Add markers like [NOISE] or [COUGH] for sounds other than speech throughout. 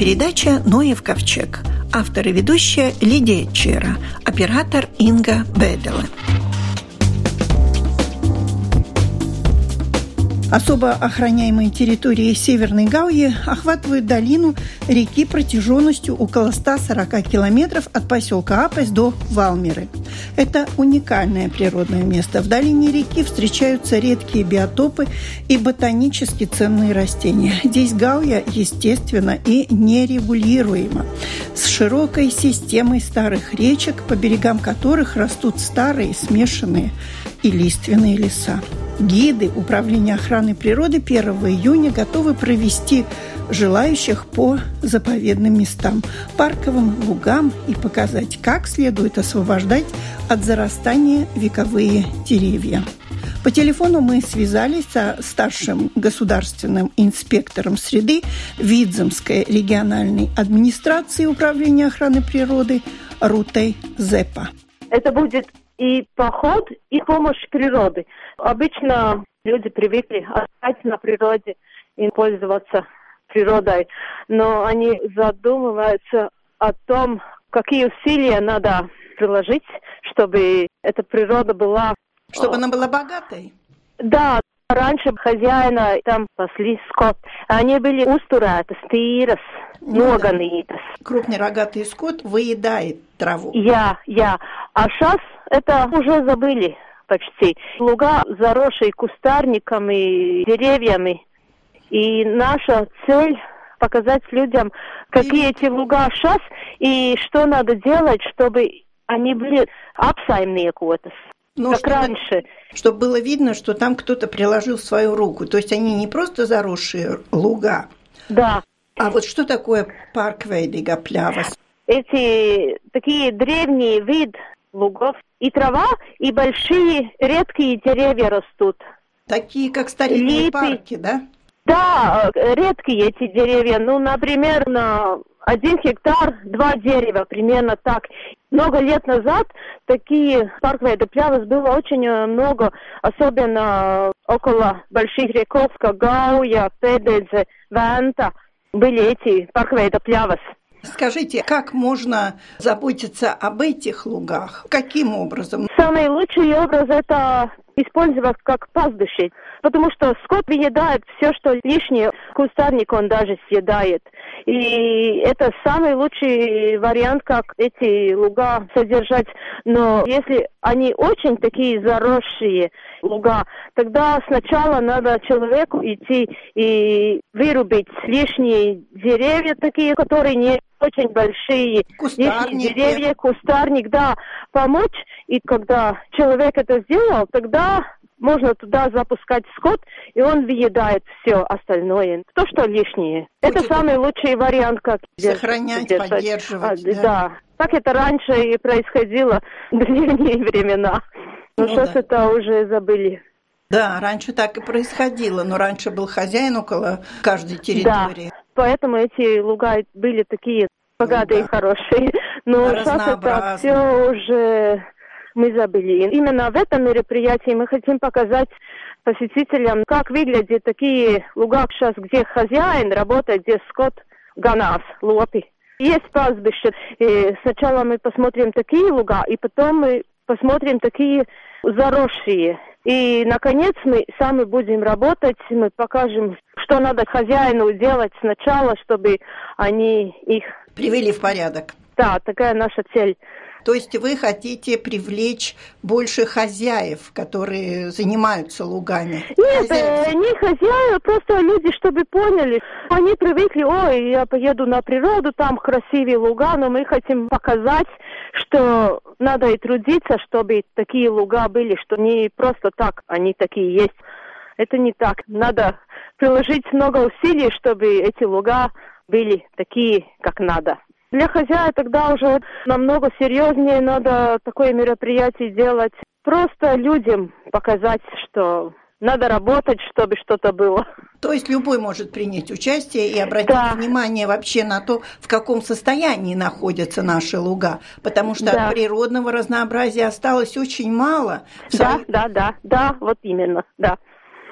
передача «Ноев ковчег». Автор и ведущая Лидия Чера, оператор Инга Бедела. Особо охраняемые территории Северной Гауи охватывают долину реки протяженностью около 140 километров от поселка Апес до Валмеры. Это уникальное природное место. В долине реки встречаются редкие биотопы и ботанически ценные растения. Здесь Гауя естественно и нерегулируема, с широкой системой старых речек, по берегам которых растут старые смешанные и лиственные леса. Гиды Управления охраны природы 1 июня готовы провести желающих по заповедным местам, парковым лугам и показать, как следует освобождать от зарастания вековые деревья. По телефону мы связались со старшим государственным инспектором среды Видземской региональной администрации Управления охраны природы Рутой Зепа. Это будет и поход, и помощь природы. Обычно люди привыкли остаться на природе и пользоваться природой, но они задумываются о том, какие усилия надо приложить, чтобы эта природа была... Чтобы она была богатой? Да, Раньше хозяина там пасли скот. Они были устурētas, tīras, ну, noganītas. Крупный рогатый скот выедает траву. Я, я. А сейчас это уже забыли почти. Луга заросшие кустарниками, деревьями. И наша цель показать людям, какие и... эти луга сейчас и что надо делать, чтобы они были apsaimniekotas. Ну, как раньше. Чтобы было видно, что там кто-то приложил свою руку. То есть они не просто заросшие луга. Да. А вот что такое парк Вейдига Плявас? Эти такие древние вид лугов. И трава, и большие редкие деревья растут. Такие, как старинные Липы. парки, да? Да, редкие эти деревья. Ну, например, на один гектар, два дерева, примерно так. Много лет назад такие парковые доплявы было очень э, много, особенно около больших реков, как Гауя, Педедзе, Вента, были эти парковые доплявы. Скажите, как можно заботиться об этих лугах? Каким образом? Самый лучший образ – это использовать как пастбище, потому что скот выедает все, что лишнее, кустарник он даже съедает. И это самый лучший вариант, как эти луга содержать. Но если они очень такие заросшие луга, тогда сначала надо человеку идти и вырубить лишние деревья такие, которые не очень большие лишние деревья, кустарник, да, помочь. И когда человек это сделал, тогда можно туда запускать скот, и он въедает все остальное. То, что лишнее. Будет это самый лучший вариант, как сохранять, держать. поддерживать. А, да. да. Так это раньше и происходило в древние времена. Но ну, сейчас да. это уже забыли. Да, раньше так и происходило, но раньше был хозяин около каждой территории. Да, поэтому эти луга были такие богатые и хорошие. Но сейчас это все уже мы забыли. Именно в этом мероприятии мы хотим показать посетителям, как выглядят такие луга сейчас, где хозяин работает, где скот ганас, лопи. Есть пастбище. И сначала мы посмотрим такие луга, и потом мы посмотрим такие заросшие. И, наконец, мы сами будем работать, мы покажем, что надо хозяину делать сначала, чтобы они их... Привели в порядок. Да, такая наша цель. То есть вы хотите привлечь больше хозяев, которые занимаются лугами? Нет, Хозяев... Э, не хозяева, просто люди, чтобы поняли. Они привыкли, ой, я поеду на природу, там красивые луга, но мы хотим показать, что надо и трудиться, чтобы такие луга были, что не просто так они такие есть. Это не так. Надо приложить много усилий, чтобы эти луга были такие, как надо. Для хозяина тогда уже намного серьезнее надо такое мероприятие делать. Просто людям показать, что надо работать, чтобы что-то было. То есть любой может принять участие и обратить да. внимание вообще на то, в каком состоянии находятся наши луга, потому что да. от природного разнообразия осталось очень мало. Да, да, да, да, вот именно, да.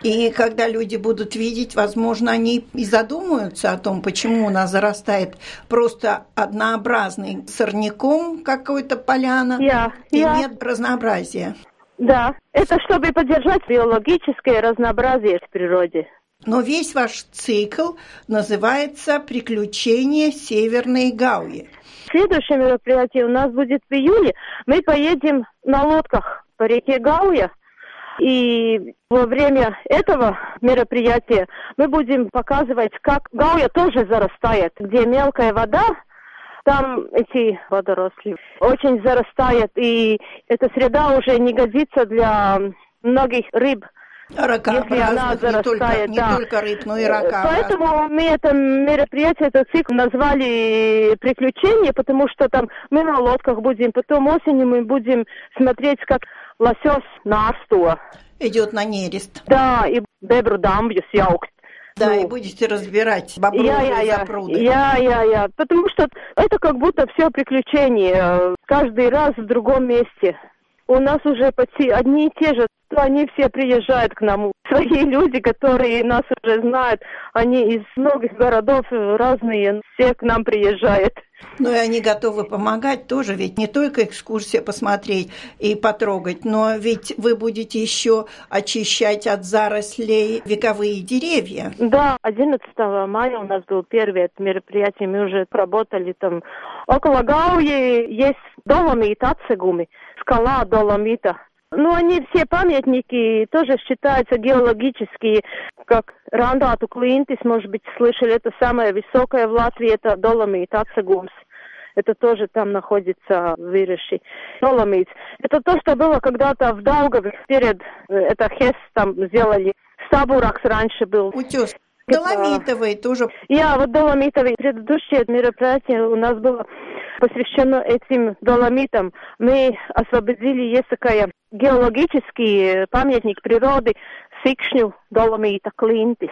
И когда люди будут видеть, возможно, они и задумаются о том, почему у нас зарастает просто однообразный сорняком какой-то поляна yeah, и yeah. нет разнообразия. Да, это чтобы поддержать биологическое разнообразие в природе. Но весь ваш цикл называется «Приключения Северной Гауи». Следующее мероприятие у нас будет в июле. Мы поедем на лодках по реке Гауя. И во время этого мероприятия мы будем показывать, как Гауя тоже зарастает, где мелкая вода, там эти водоросли очень зарастает, и эта среда уже не годится для многих рыб. Если она зарастает, не только, да. не только рыб, но и рака. Поэтому мы это мероприятие, этот цикл назвали «Приключения», потому что там мы на лодках будем, потом осенью мы будем смотреть, как лосось на арсту. Идет на нерест. Да, и бебру дамбью съяукт. Да, ну, и будете разбирать бобровые я, я, запруды. Я, я, я. Потому что это как будто все приключение. Каждый раз в другом месте. У нас уже почти одни и те же они все приезжают к нам. [LAUGHS] Свои люди, которые нас уже знают, они из многих городов разные, все к нам приезжают. Ну и они готовы помогать тоже, ведь не только экскурсия посмотреть и потрогать, но ведь вы будете еще очищать от зарослей вековые деревья. Да, 11 мая у нас был первое мероприятие, мы уже работали там. Около Гауи есть доломит ацегуми, скала доломита. Ну, они все памятники тоже считаются геологические, как Рандату Клинтис, может быть, слышали, это самое высокое в Латвии, это Доломит, Ацегумс. Это тоже там находится в Вирыши. Доломит. Это то, что было когда-то в Даугаве, перед, э, это Хес там сделали. Стабуракс раньше был. Утес. Доломитовый тоже. Я, вот Доломитовый. Предыдущее мероприятие у нас было посвящено этим доломитам. Мы освободили, есть такая геологический памятник природы Сикшню доломита Клинтис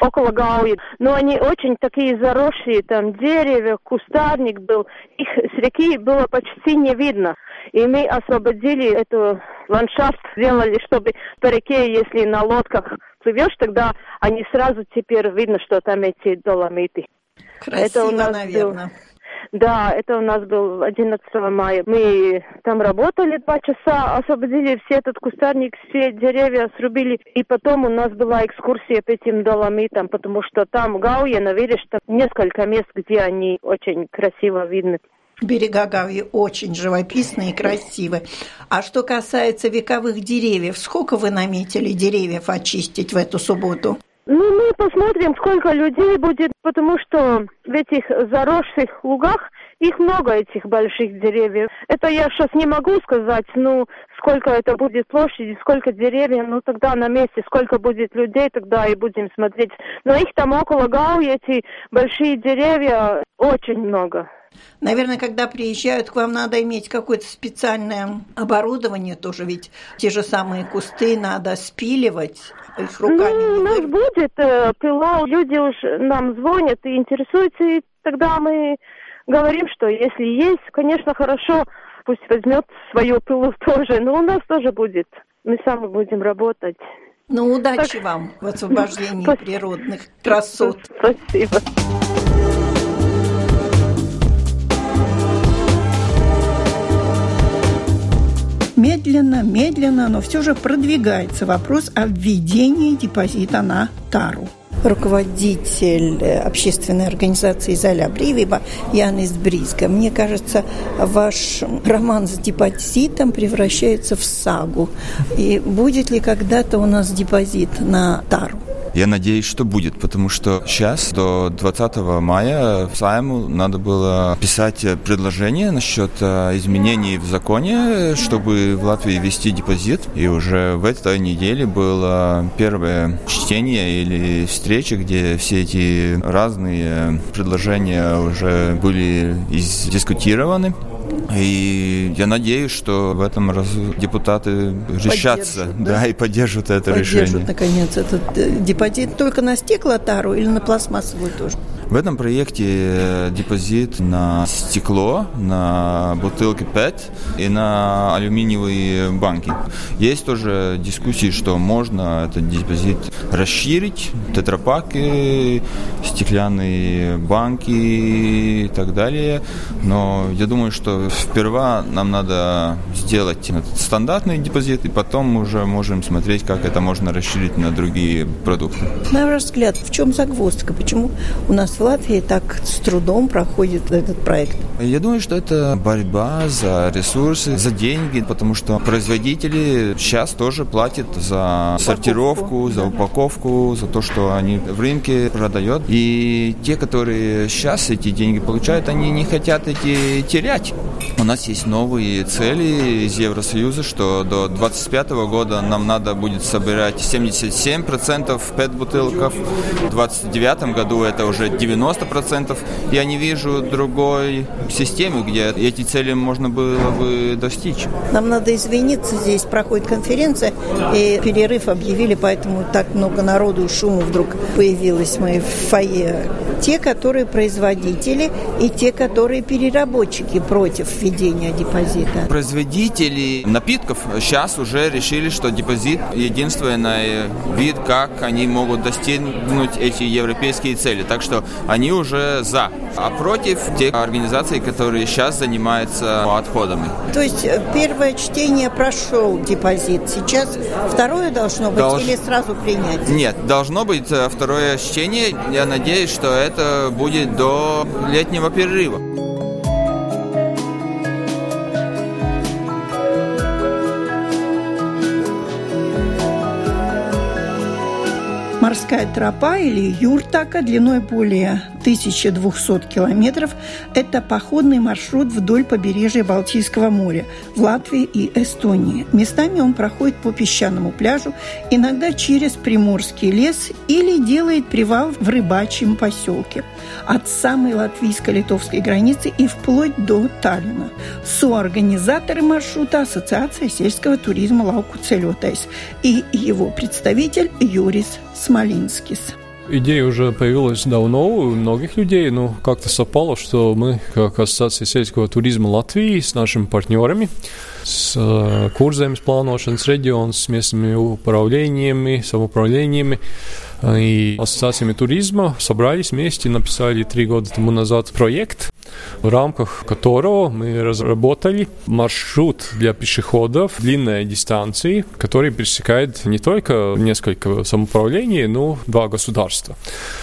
около Гауи. Но они очень такие заросшие, там деревья, кустарник был. Их с реки было почти не видно. И мы освободили эту ландшафт, сделали, чтобы по реке, если на лодках плывешь, тогда они сразу теперь видно, что там эти доломиты. Красиво, это у нас наверное. Был да, это у нас был 11 мая. Мы там работали два часа, освободили все этот кустарник, все деревья срубили. И потом у нас была экскурсия по этим доломитам, потому что там Гауя, наверное, что несколько мест, где они очень красиво видны. Берега Гауи очень живописные и красивые. А что касается вековых деревьев, сколько вы наметили деревьев очистить в эту субботу? Ну, мы посмотрим, сколько людей будет, потому что в этих заросших лугах их много, этих больших деревьев. Это я сейчас не могу сказать, ну, сколько это будет площади, сколько деревьев, ну, тогда на месте, сколько будет людей, тогда и будем смотреть. Но их там около Гауи, эти большие деревья, очень много. Наверное, когда приезжают к вам, надо иметь какое-то специальное оборудование тоже, ведь те же самые кусты надо спиливать, их руками ну, у нас будет э, пила, люди уже нам звонят и интересуются, и тогда мы говорим, что если есть, конечно, хорошо, пусть возьмет свою пилу [LAUGHS] тоже, но у нас тоже будет. Мы сами будем работать. Ну, удачи так... вам в освобождении [LAUGHS] природных красот. Спасибо. Медленно, медленно, но все же продвигается вопрос о введении депозита на тару руководитель общественной организации «Заля Бривиба» Янис Бризга. Мне кажется, ваш роман с депозитом превращается в сагу. И будет ли когда-то у нас депозит на тару? Я надеюсь, что будет, потому что сейчас, до 20 мая, в Сайму надо было писать предложение насчет э, изменений в законе, чтобы в Латвии ввести депозит. И уже в этой неделе было первое чтение или встреча, где все эти разные предложения уже были издискутированы. И я надеюсь, что в этом разу депутаты решатся, да? да, и поддержат это поддержат, решение. наконец, этот э, депозит только на стеклотару или на пластмассовую тоже? В этом проекте э, депозит на стекло, на бутылки PET и на алюминиевые банки. Есть тоже дискуссии, что можно этот депозит расширить, тетрапаки, стеклянные банки и так далее. Но я думаю, что сперва нам надо сделать этот стандартный депозит, и потом уже можем смотреть, как это можно расширить на другие продукты. На ваш взгляд, в чем загвоздка? Почему у нас в Латвии так с трудом проходит этот проект? Я думаю, что это борьба за ресурсы, за деньги, потому что производители сейчас тоже платят за упаковку. сортировку, за упаковку, за то, что они в рынке продают. И те, которые сейчас эти деньги получают, они не хотят эти терять. У нас есть новые цели из Евросоюза, что до 2025 года нам надо будет собирать 77% PET-бутылков. В 2029 году это уже 90%. Я не вижу другой системы, где эти цели можно было бы достичь. Нам надо извиниться, здесь проходит конференция, и перерыв объявили, поэтому так много народу и шуму вдруг появилось мы в фойе. Те, которые производители, и те, которые переработчики против введения депозита. Производители напитков сейчас уже решили, что депозит единственный вид, как они могут достигнуть эти европейские цели. Так что они уже за. А против тех организаций, которые сейчас занимаются отходами. То есть э, первое чтение прошел депозит. Сейчас второе должно быть Долж... или сразу принять? Нет, должно быть э, второе чтение. Я надеюсь, что это будет до летнего перерыва. Морская тропа или юртака длиной более 1200 километров – это походный маршрут вдоль побережья Балтийского моря в Латвии и Эстонии. Местами он проходит по песчаному пляжу, иногда через Приморский лес или делает привал в рыбачьем поселке от самой латвийско-литовской границы и вплоть до Таллина. Соорганизаторы маршрута – Ассоциация сельского туризма Lauku ceļotājs и его представитель Юрис Смолинскис. Идея уже появилась давно у многих людей, но как-то совпало, что мы, как Ассоциация сельского туризма Латвии, с нашими партнерами, с э, Курземс планоšanas регион, с местными управлениями, самоуправлениями, и ассоциациями туризма собрались вместе, написали три года тому назад проект, в рамках которого мы разработали маршрут для пешеходов длинной дистанции, который пересекает не только несколько самоуправлений, но два государства.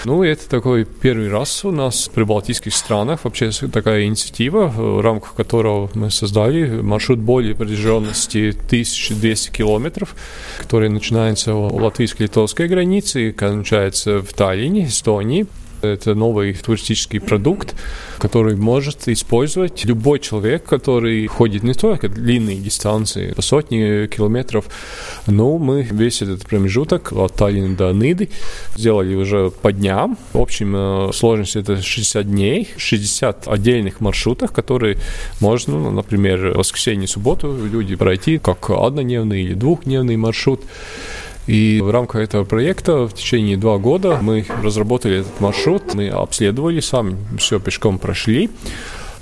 Ну, это такой первый раз у нас в прибалтийских странах вообще такая инициатива, в рамках которого мы создали маршрут более протяженности 1200 километров, который начинается у латвийско-литовской границы, кончается в Таллине, Эстонии. Это новый туристический продукт, который может использовать любой человек, который ходит не только длинные дистанции, по сотни километров, но мы весь этот промежуток от Таллина до Ниды сделали уже по дням. В общем, э, сложность это 60 дней, 60 отдельных маршрутов, которые можно, ну, например, в воскресенье, субботу люди пройти как однодневный или двухдневный маршрут. И в рамках этого проекта в течение два года мы разработали этот маршрут, мы обследовали сами, все пешком прошли.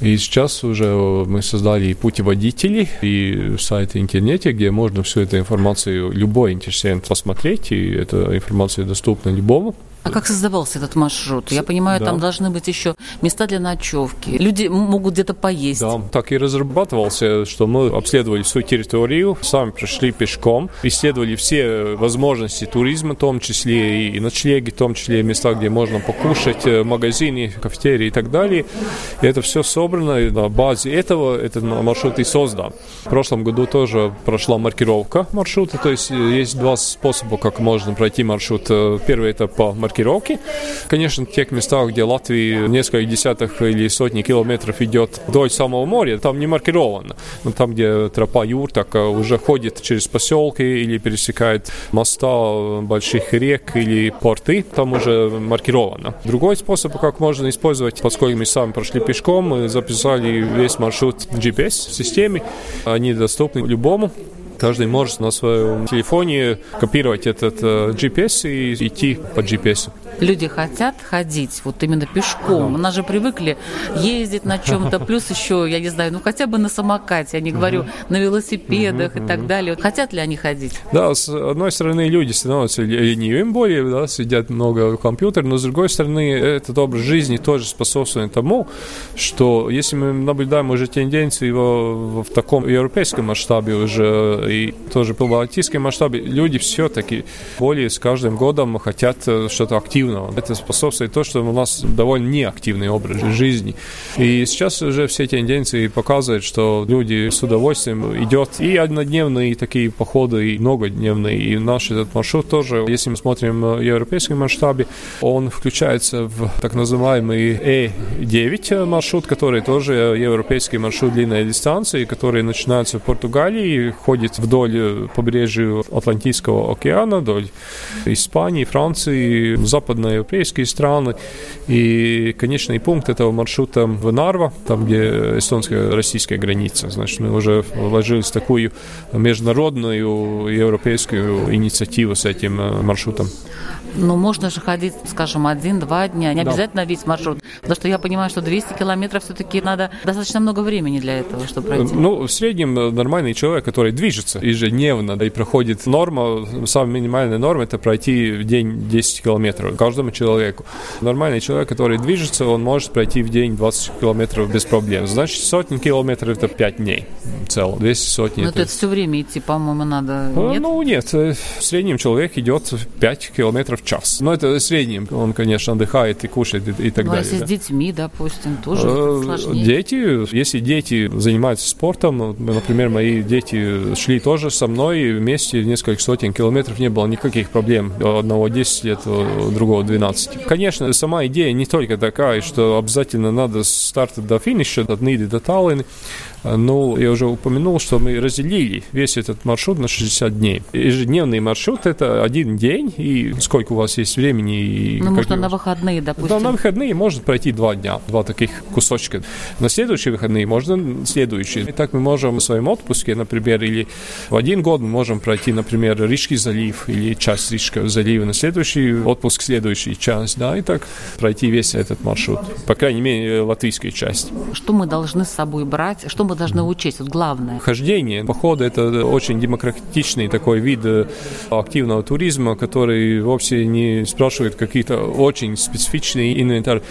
И сейчас уже мы создали и путеводители, и сайт в интернете, где можно всю эту информацию, любой интересент посмотреть, и эта информация доступна любому. А как создавался этот маршрут? Я понимаю, да. там должны быть еще места для ночевки. Люди могут где-то поесть. Да, так и разрабатывался, что мы обследовали всю территорию, сами пришли пешком, исследовали все возможности туризма, в том числе и ночлеги, в том числе места, где можно покушать, э, магазины, кафетерии и так далее. И это все собрано, и на базе этого этот маршрут и создан. В прошлом году тоже прошла маркировка маршрута, то есть есть два способа, как можно пройти маршрут. Э, первый это по маркировке маркировки. Конечно, в тех местах, где Латвии несколько десятых или сотни километров идет вдоль самого моря, там не маркировано. Но там, где тропа Юр, так э, уже ходит через поселки или пересекает моста больших рек или порты, там уже маркировано. Другой способ, как можно использовать, поскольку мы сами прошли пешком, мы записали весь маршрут GPS в системе, они доступны любому Каждый может на своем телефоне копировать этот GPS и идти по GPS. Люди хотят ходить вот именно пешком. У нас же привыкли ездить на чем-то, [LAUGHS] плюс еще, я не знаю, ну хотя бы на самокате, я не говорю на велосипедах и так далее. Хотят ли они ходить? Да, с одной стороны, люди становятся ленивым более, да, сидят много в компьютере, но с другой стороны, этот образ жизни тоже способствует тому, что если мы наблюдаем уже тенденции в, в таком европейском масштабе уже и тоже по балтийском масштабе, люди все-таки более с каждым годом хотят э, что-то активного. Это способствует то, что у нас довольно неактивный образ жизни. И сейчас уже все тенденции показывают, что люди с удовольствием идет и однодневные такие походы, и многодневные. И наш этот маршрут тоже, если мы смотрим в европейском масштабе, он включается в так называемый E9 маршрут, который тоже европейский маршрут длинной дистанции, который начинается в Португалии, ходит вдоль побережья Атлантического океана, вдоль Испании, Франции, западноевропейские страны. И конечный пункт этого маршрута в Нарва, там, где эстонско-российская граница. Значит, мы уже вложились в такую международную европейскую инициативу с этим э, маршрутом. Ну, можно же ходить, скажем, один-два дня, не да. обязательно весь маршрут. Потому что я понимаю, что 200 километров все-таки надо достаточно много времени для этого, чтобы пройти. Ну, в среднем э, нормальный человек, который движется ежедневно да, и проходит норма, самая минимальная норма – это пройти в день 10 километров каждому человеку. Нормальный человек, который движется, он может пройти в день 20 километров без проблем. Значит, сотни километров – это 5 дней в целом, 200 сотни. Но это, это все время идти, по-моему, надо, э, нет? Ну, нет. Э, в среднем человек идет 5 километров в час. Но это в среднем. Он, конечно, отдыхает и кушает и, и так ну, далее. А если да. с детьми, допустим, тоже сложнее? Дети, если дети занимаются спортом, ну, например, мои дети шли тоже со мной вместе несколько сотен километров, не было никаких проблем. Одного 10 лет, другого 12. Конечно, сама идея не только такая, что обязательно надо с старта до финиша, от Ниды до Таллины, ну, я уже упомянул, что мы разделили весь этот маршрут на 60 дней. Ежедневный маршрут – это один день, и сколько у вас есть времени. И ну, можно на выходные, допустим. Да, на выходные можно пройти два дня, два таких кусочка. На следующие выходные можно следующие. И так мы можем в своем отпуске, например, или в один год мы можем пройти, например, Рижский залив или часть Рижского залива. На следующий отпуск следующий час, да, и так пройти весь этот маршрут. По крайней мере, латвийская часть. Что мы должны с собой брать? Что мы должны учесть? Вот главное. Хождение, походы – это очень демократичный такой вид э, активного туризма, который вовсе не спрашивает какие-то очень специфичные инвентарь.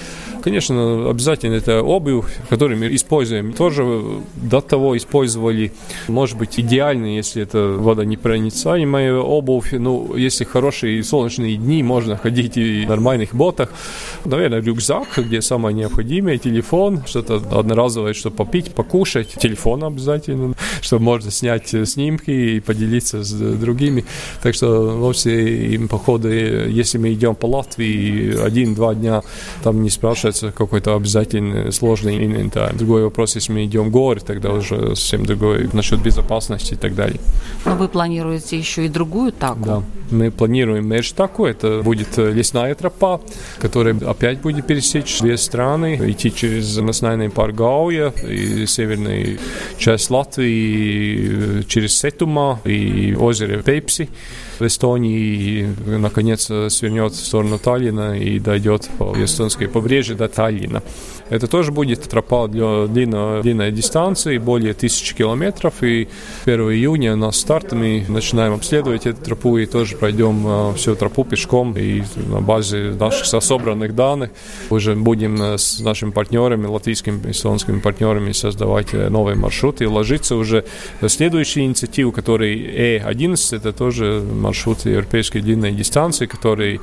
Конечно, обязательно это обувь, которую мы используем. Тоже до того использовали, может быть, идеально, если это водонепроницаемая обувь. Ну, если хорошие солнечные дни, можно ходить и в нормальных ботах. Наверное, рюкзак, где самое необходимое, телефон, что-то одноразовое, чтобы попить, покушать телефон обязательно, чтобы можно снять э, снимки и поделиться с э, другими. Так что вовсе им походы, если мы идем по Латвии один-два дня, там не спрашивается какой-то обязательный сложный инвентарь. Другой вопрос, если мы идем в горы, тогда уже совсем другой насчет безопасности и так далее. Но вы планируете еще и другую таку? Да, мы планируем таку. это будет э, лесная тропа, которая опять будет пересечь две страны, идти через национальный парк Гауя и северный Čes Latvija, Čiris Setumā, i Ozere Pepsi. В Эстонии и, наконец, свернет в сторону Таллина и дойдет по эстонской побережью до Таллина. Это тоже будет тропа для длинной, длинной дистанции, более тысячи километров. И 1 июня на старт мы начинаем обследовать эту тропу и тоже пройдем а, всю тропу пешком. И на базе наших собранных данных уже будем э, с нашими партнерами, латвийскими и эстонскими партнерами создавать э, новые маршруты и ложиться уже в следующую инициативу, который E11, это тоже маршрут европейской длинной дистанции, который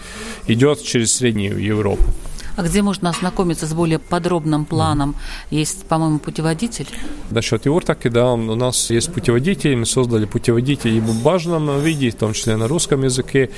идет через Среднюю Европу. А где можно ознакомиться с более подробным планом? Есть, по-моему, путеводитель? Насчет Юртаки, да, у нас есть путеводитель. Мы создали путеводитель и в бумажном виде, в том числе на русском языке.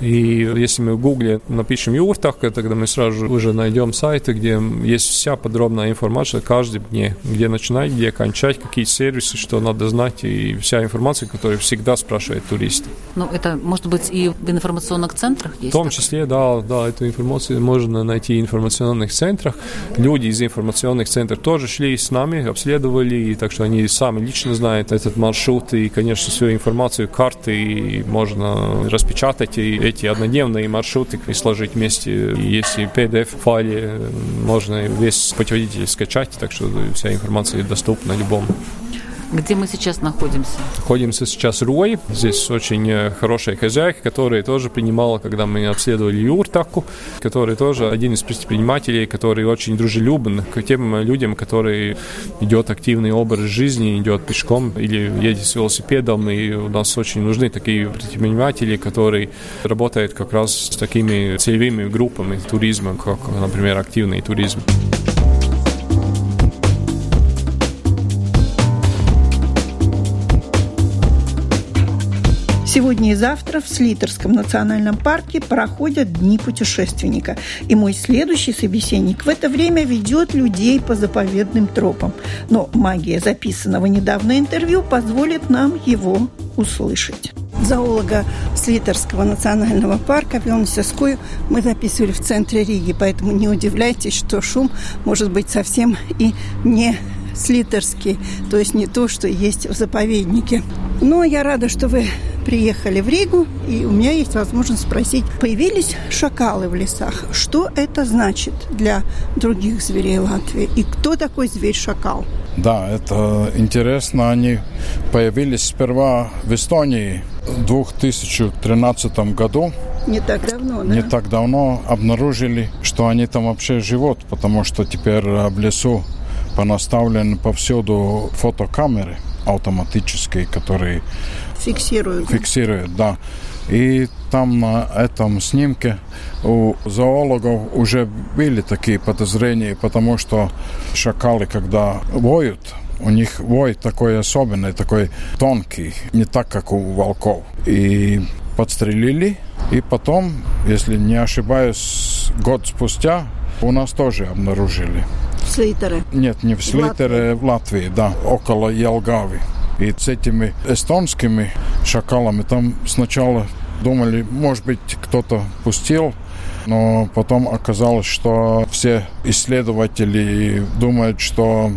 И если мы в Гугле напишем Юртака, тогда мы сразу же уже найдем сайты, где есть вся подробная информация каждый дне, где начинать, где кончать, какие сервисы, что надо знать, и вся информация, которую всегда спрашивает турист. Ну, это, может быть, и в информационных центрах есть? В том числе, да, да, эту информацию можно найти информационных центрах. Люди из информационных центров тоже шли с нами, обследовали, и так что они сами лично знают этот маршрут и, конечно, всю информацию, карты и можно распечатать и эти однодневные маршруты и сложить вместе. И если PDF-файле можно весь путеводитель скачать, так что вся информация доступна любому. Где мы сейчас находимся? Находимся сейчас Руи. Здесь очень э, хорошая хозяйка, которая тоже принимала, когда мы обследовали Юртаку, который тоже один из предпринимателей, который очень дружелюбен к тем людям, которые идет активный образ жизни, идет пешком или едет с велосипедом. И у нас очень нужны такие предприниматели, которые работают как раз с такими целевыми группами туризма, как, например, активный туризм. Сегодня и завтра в Слитерском национальном парке проходят Дни путешественника. И мой следующий собеседник в это время ведет людей по заповедным тропам. Но магия записанного недавно интервью позволит нам его услышать зоолога Слитерского национального парка Вилну Сяскую мы записывали в центре Риги, поэтому не удивляйтесь, что шум может быть совсем и не слитерский, то есть не то, что есть в заповеднике. Но я рада, что вы приехали в Ригу, и у меня есть возможность спросить, появились шакалы в лесах. Что это значит для других зверей Латвии? И кто такой зверь-шакал? Да, это интересно. Они появились сперва в Эстонии в 2013 году. Не так давно, да? Не так давно обнаружили, что они там вообще живут, потому что теперь в лесу понаставлены повсюду фотокамеры автоматические, которые фиксируют. Фиксируют, да. И там на этом снимке у зоологов уже были такие подозрения, потому что шакалы, когда воют, у них вой такой особенный, такой тонкий, не так, как у волков. И подстрелили, и потом, если не ошибаюсь, год спустя у нас тоже обнаружили. В Слейтере? Нет, не в Слейтере, в Латвии, да, около Елгави. И с этими эстонскими шакалами там сначала думали, может быть, кто-то пустил, но потом оказалось, что все исследователи думают, что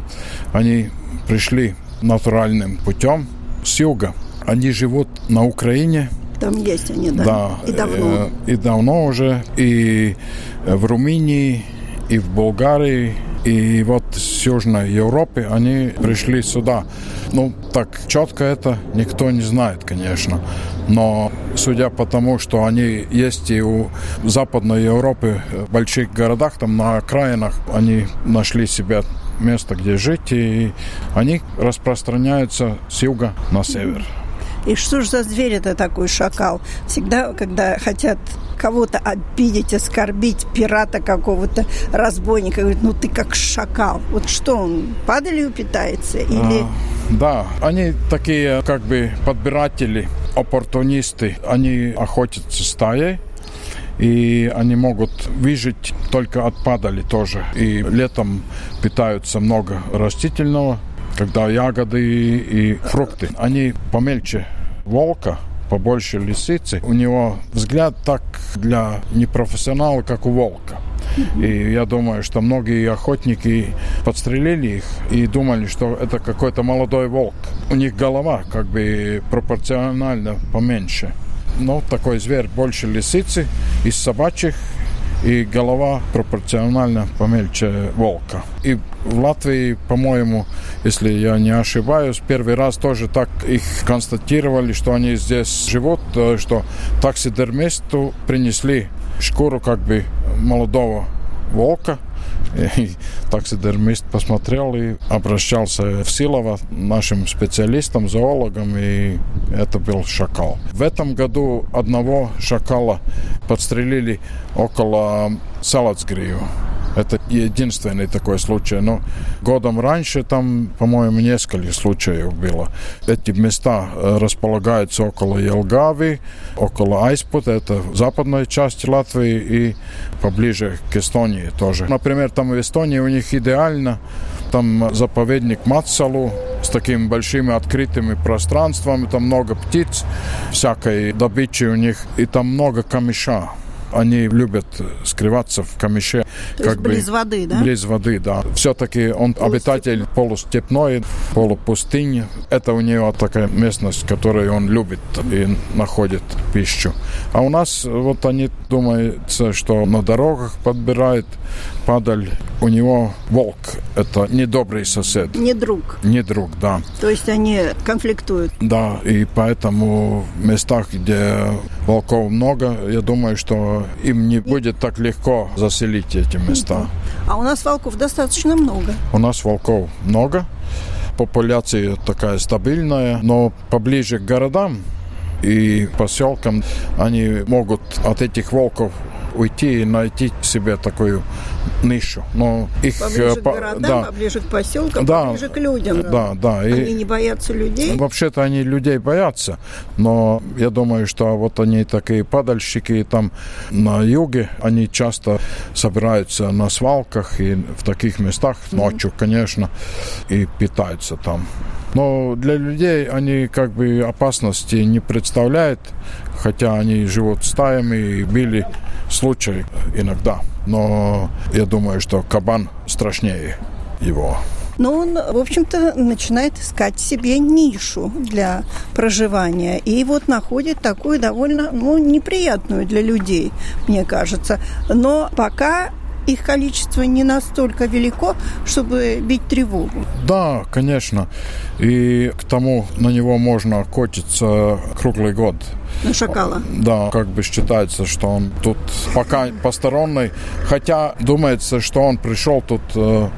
они пришли натуральным путем с юга. Они живут на Украине. Там есть они, да? Да. И давно. Э, и давно уже. И в Румынии, и в Болгарии, и вот с Южной Европы они пришли сюда. Ну, так четко это никто не знает, конечно. Но судя по тому, что они есть и у Западной Европы, в больших городах, там на окраинах, они нашли себе место, где жить, и они распространяются с юга на север. И что же за зверь это такой шакал? Всегда, когда хотят кого-то обидеть, оскорбить, пирата какого-то, разбойника, говорит, ну ты как шакал. Вот что он, падалью питается или... А, да, они такие как бы подбиратели, оппортунисты. Они охотятся стаей, и они могут выжить только от падали тоже. И летом питаются много растительного, когда ягоды и фрукты. Они помельче волка, побольше лисицы. У него взгляд так для непрофессионала, как у волка. И я думаю, что многие охотники подстрелили их и думали, что это какой-то молодой волк. У них голова как бы пропорционально поменьше. Но такой зверь больше лисицы из собачьих и голова пропорционально помельче волка. И в Латвии, по-моему, если я не ошибаюсь, первый раз тоже так их констатировали, что они здесь живут, э, что таксидермисту принесли шкуру как бы молодого волка, таксидермист посмотрел и обращался в Силово нашим специалистам, зоологам, и это был шакал. В этом году одного шакала подстрелили около Салацгрию. Это единственный такой случай. Но годом раньше там, по-моему, несколько случаев было. Эти места э, располагаются около Елгави, около Айспута, это в западной части Латвии и поближе к Эстонии тоже. Например, там в Эстонии у них идеально там заповедник Мацалу с такими большими открытыми пространствами, там много птиц, всякой добычи у них, и там много камыша они любят скрываться в камыше. То как бы, близ воды, да? Близ воды, да. Все-таки он Полустеп... обитатель полустепной, полупустыни. Это у него такая местность, которую он любит и находит пищу. А у нас вот они думаются, что на дорогах подбирают падаль. У него волк. Это недобрый сосед. Не друг. Не друг, да. То есть они конфликтуют. Да, и поэтому в местах, где волков много, я думаю, что им не будет так легко заселить эти места. А у нас волков достаточно много. У нас волков много. Популяция такая стабильная, но поближе к городам и поселкам они могут от этих волков уйти и найти себе такую нишу. Но их, поближе э, по, к городам, да, поближе к поселкам, да, поближе к людям. Да, да. Они и, не боятся людей? Вообще-то они людей боятся, но я думаю, что вот они такие падальщики там на юге, они часто собираются на свалках и в таких местах ночью, mm-hmm. конечно, и питаются там. Но для людей они как бы опасности не представляют, хотя они живут стаями и били случаи иногда. Но я думаю, что кабан страшнее его. Но он, в общем-то, начинает искать себе нишу для проживания. И вот находит такую довольно ну, неприятную для людей, мне кажется. Но пока их количество не настолько велико, чтобы бить тревогу. Да, конечно. И к тому на него можно охотиться круглый год. На шакала? Да, как бы считается, что он тут пока посторонний. Хотя думается, что он пришел тут э,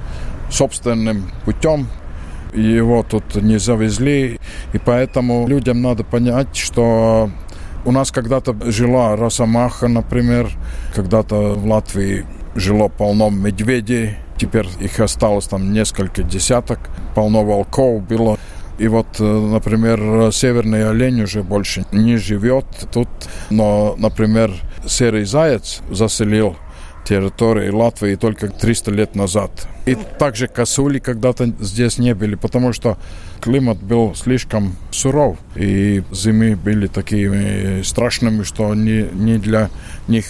собственным путем, его тут не завезли, и поэтому людям надо понять, что у нас когда-то жила Росомаха, например, когда-то в Латвии жило полно медведей, теперь их осталось там несколько десяток, полно волков было. И вот, э, например, северный олень уже больше не живет тут, но, например, серый заяц заселил территории Латвии только 300 лет назад. И также косули когда-то здесь не были, потому что климат был слишком суров, и зимы были такими страшными, что не, не для них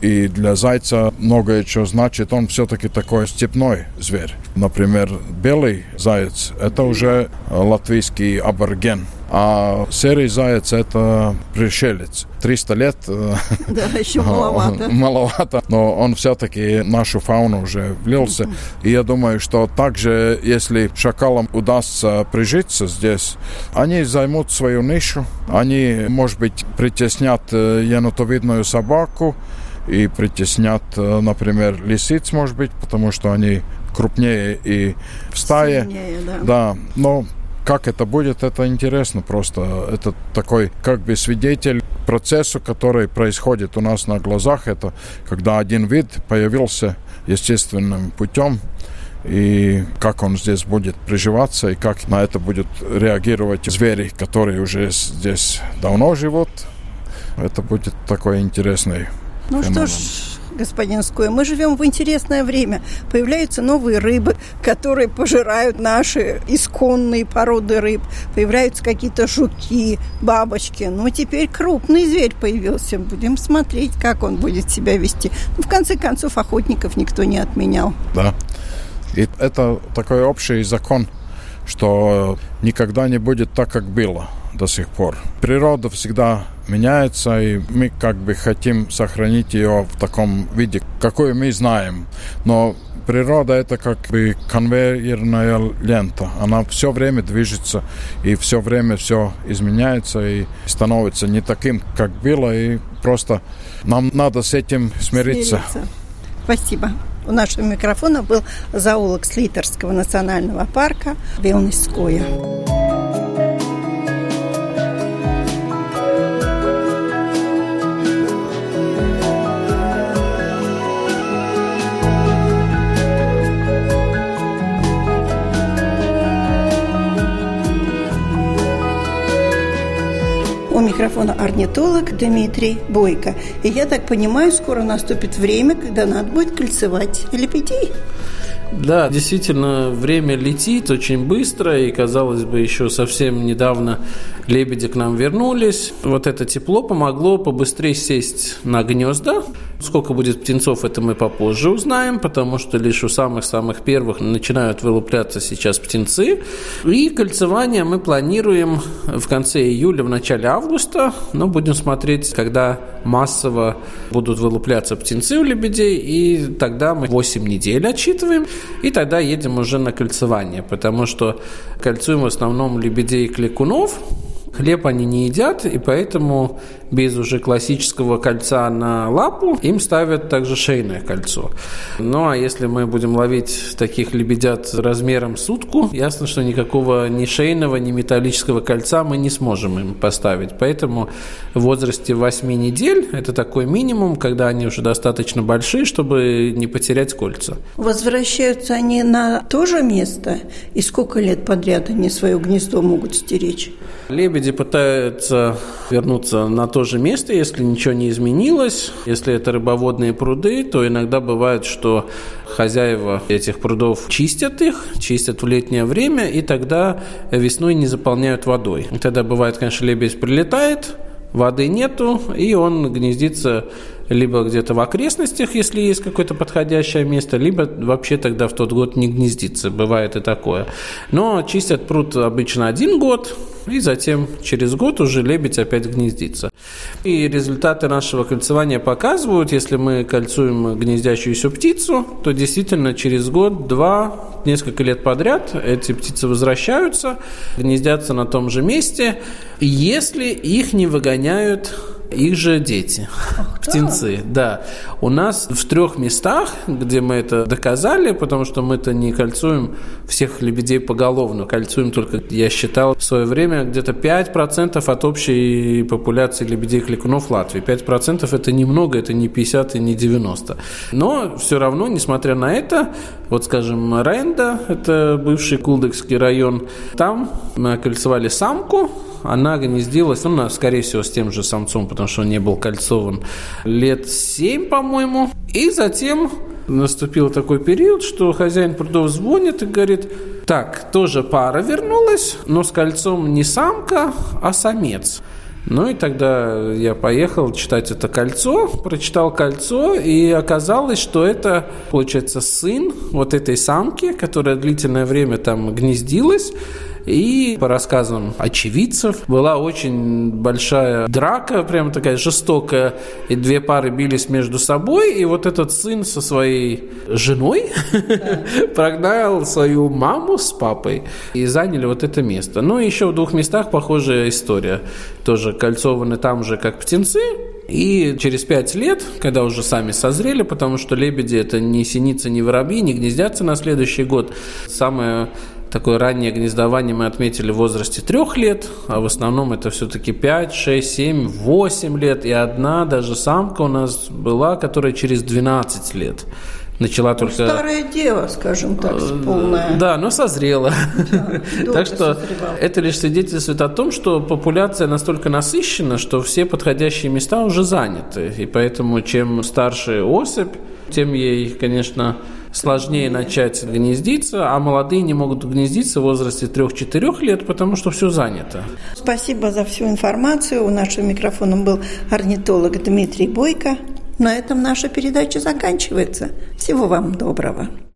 и для зайца многое что значит. Он все-таки такой степной зверь. Например, белый заяц – это уже латвийский аборген. А серый заяц – это пришелец. 300 лет. Э, [LAUGHS] да, еще [LAUGHS] маловато. [LAUGHS] Маловато, но он все-таки нашу фауну уже влился. И я думаю, что также, если шакалам удастся прижиться здесь, они займут свою нишу. Они, может быть, притеснят э, енотовидную собаку, и притеснят, э, например, лисиц, может быть, потому что они крупнее и в стае. Сильнее, да. да. Но как это будет, это интересно просто. Это такой как бы свидетель процессу, который происходит у нас на глазах. Это когда один вид появился естественным путем, и как он здесь будет приживаться, и как на это будут реагировать звери, которые уже здесь давно живут. Это будет такой интересный ну что ж, господин Скоя, мы живем в интересное время. Появляются новые рыбы, которые пожирают наши исконные породы рыб. Появляются какие-то жуки, бабочки. Ну, теперь крупный зверь появился. Будем смотреть, как он будет себя вести. Ну, в конце концов, охотников никто не отменял. Да. И это такой общий закон, что никогда не будет так, как было до сих пор. Природа всегда меняется, и мы как бы хотим сохранить ее в таком виде, какой мы знаем. Но природа это как бы конвейерная лента. Она все время движется, и все время все изменяется, и становится не таким, как было, и просто нам надо с этим смириться. смириться. Спасибо. У нашего микрофона был зоолог Слитерского национального парка Вилнискоя. У микрофона орнитолог Дмитрий Бойко. И я так понимаю, скоро наступит время, когда надо будет кольцевать лебедей. Да, действительно, время летит очень быстро, и, казалось бы, еще совсем недавно лебеди к нам вернулись. Вот это тепло помогло побыстрее сесть на гнезда, Сколько будет птенцов, это мы попозже узнаем, потому что лишь у самых-самых первых начинают вылупляться сейчас птенцы. И кольцевание мы планируем в конце июля, в начале августа, но будем смотреть, когда массово будут вылупляться птенцы у лебедей, и тогда мы 8 недель отчитываем, и тогда едем уже на кольцевание, потому что кольцуем в основном лебедей и кликунов, Хлеб они не едят, и поэтому без уже классического кольца на лапу им ставят также шейное кольцо. Ну а если мы будем ловить таких лебедят размером сутку, ясно, что никакого ни шейного, ни металлического кольца мы не сможем им поставить. Поэтому в возрасте 8 недель это такой минимум, когда они уже достаточно большие, чтобы не потерять кольца. Возвращаются они на то же место? И сколько лет подряд они свое гнездо могут стеречь? Лебеди пытаются вернуться на то же место, если ничего не изменилось. Если это рыбоводные пруды, то иногда бывает, что хозяева этих прудов чистят их, чистят в летнее время, и тогда весной не заполняют водой. Тогда бывает, конечно, лебедь прилетает, воды нету, и он гнездится либо где-то в окрестностях, если есть какое-то подходящее место, либо вообще тогда в тот год не гнездится. Бывает и такое. Но чистят пруд обычно один год, и затем через год уже лебедь опять гнездится. И результаты нашего кольцевания показывают, если мы кольцуем гнездящуюся птицу, то действительно через год-два, несколько лет подряд эти птицы возвращаются, гнездятся на том же месте, если их не выгоняют их же дети, Ах, птенцы, да. У нас в трех местах, где мы это доказали, потому что мы-то не кольцуем всех лебедей поголовно, кольцуем только, я считал, в свое время где-то 5% от общей популяции лебедей-кликунов Латвии. 5% это немного, это не 50 и не 90. Но все равно, несмотря на это, вот, скажем, Ренда, это бывший Кулдекский район, там мы окольцевали самку, она гнездилась, ну, скорее всего, с тем же самцом, потому что он не был кольцован, лет 7, по-моему. И затем наступил такой период, что хозяин прудов звонит и говорит, так, тоже пара вернулась, но с кольцом не самка, а самец. Ну и тогда я поехал читать это кольцо, прочитал кольцо, и оказалось, что это, получается, сын вот этой самки, которая длительное время там гнездилась, и по рассказам очевидцев была очень большая драка, прям такая жестокая, и две пары бились между собой, и вот этот сын со своей женой [LAUGHS] прогнал свою маму с папой и заняли вот это место. Ну, еще в двух местах похожая история. Тоже кольцованы там же, как птенцы, и через пять лет, когда уже сами созрели, потому что лебеди это не синица, не воробьи, не гнездятся на следующий год, самое Такое раннее гнездование мы отметили в возрасте трех лет, а в основном это все-таки 5, 6, 7, 8 лет. И одна даже самка у нас была, которая через 12 лет начала ну, только... Старая дева, скажем так, э, полная. Да, но созрела. Да, [LAUGHS] так что созревала. это лишь свидетельствует о том, что популяция настолько насыщена, что все подходящие места уже заняты. И поэтому чем старше особь, тем ей, конечно, сложнее начать гнездиться, а молодые не могут гнездиться в возрасте 3-4 лет, потому что все занято. Спасибо за всю информацию. У нашего микрофона был орнитолог Дмитрий Бойко. На этом наша передача заканчивается. Всего вам доброго.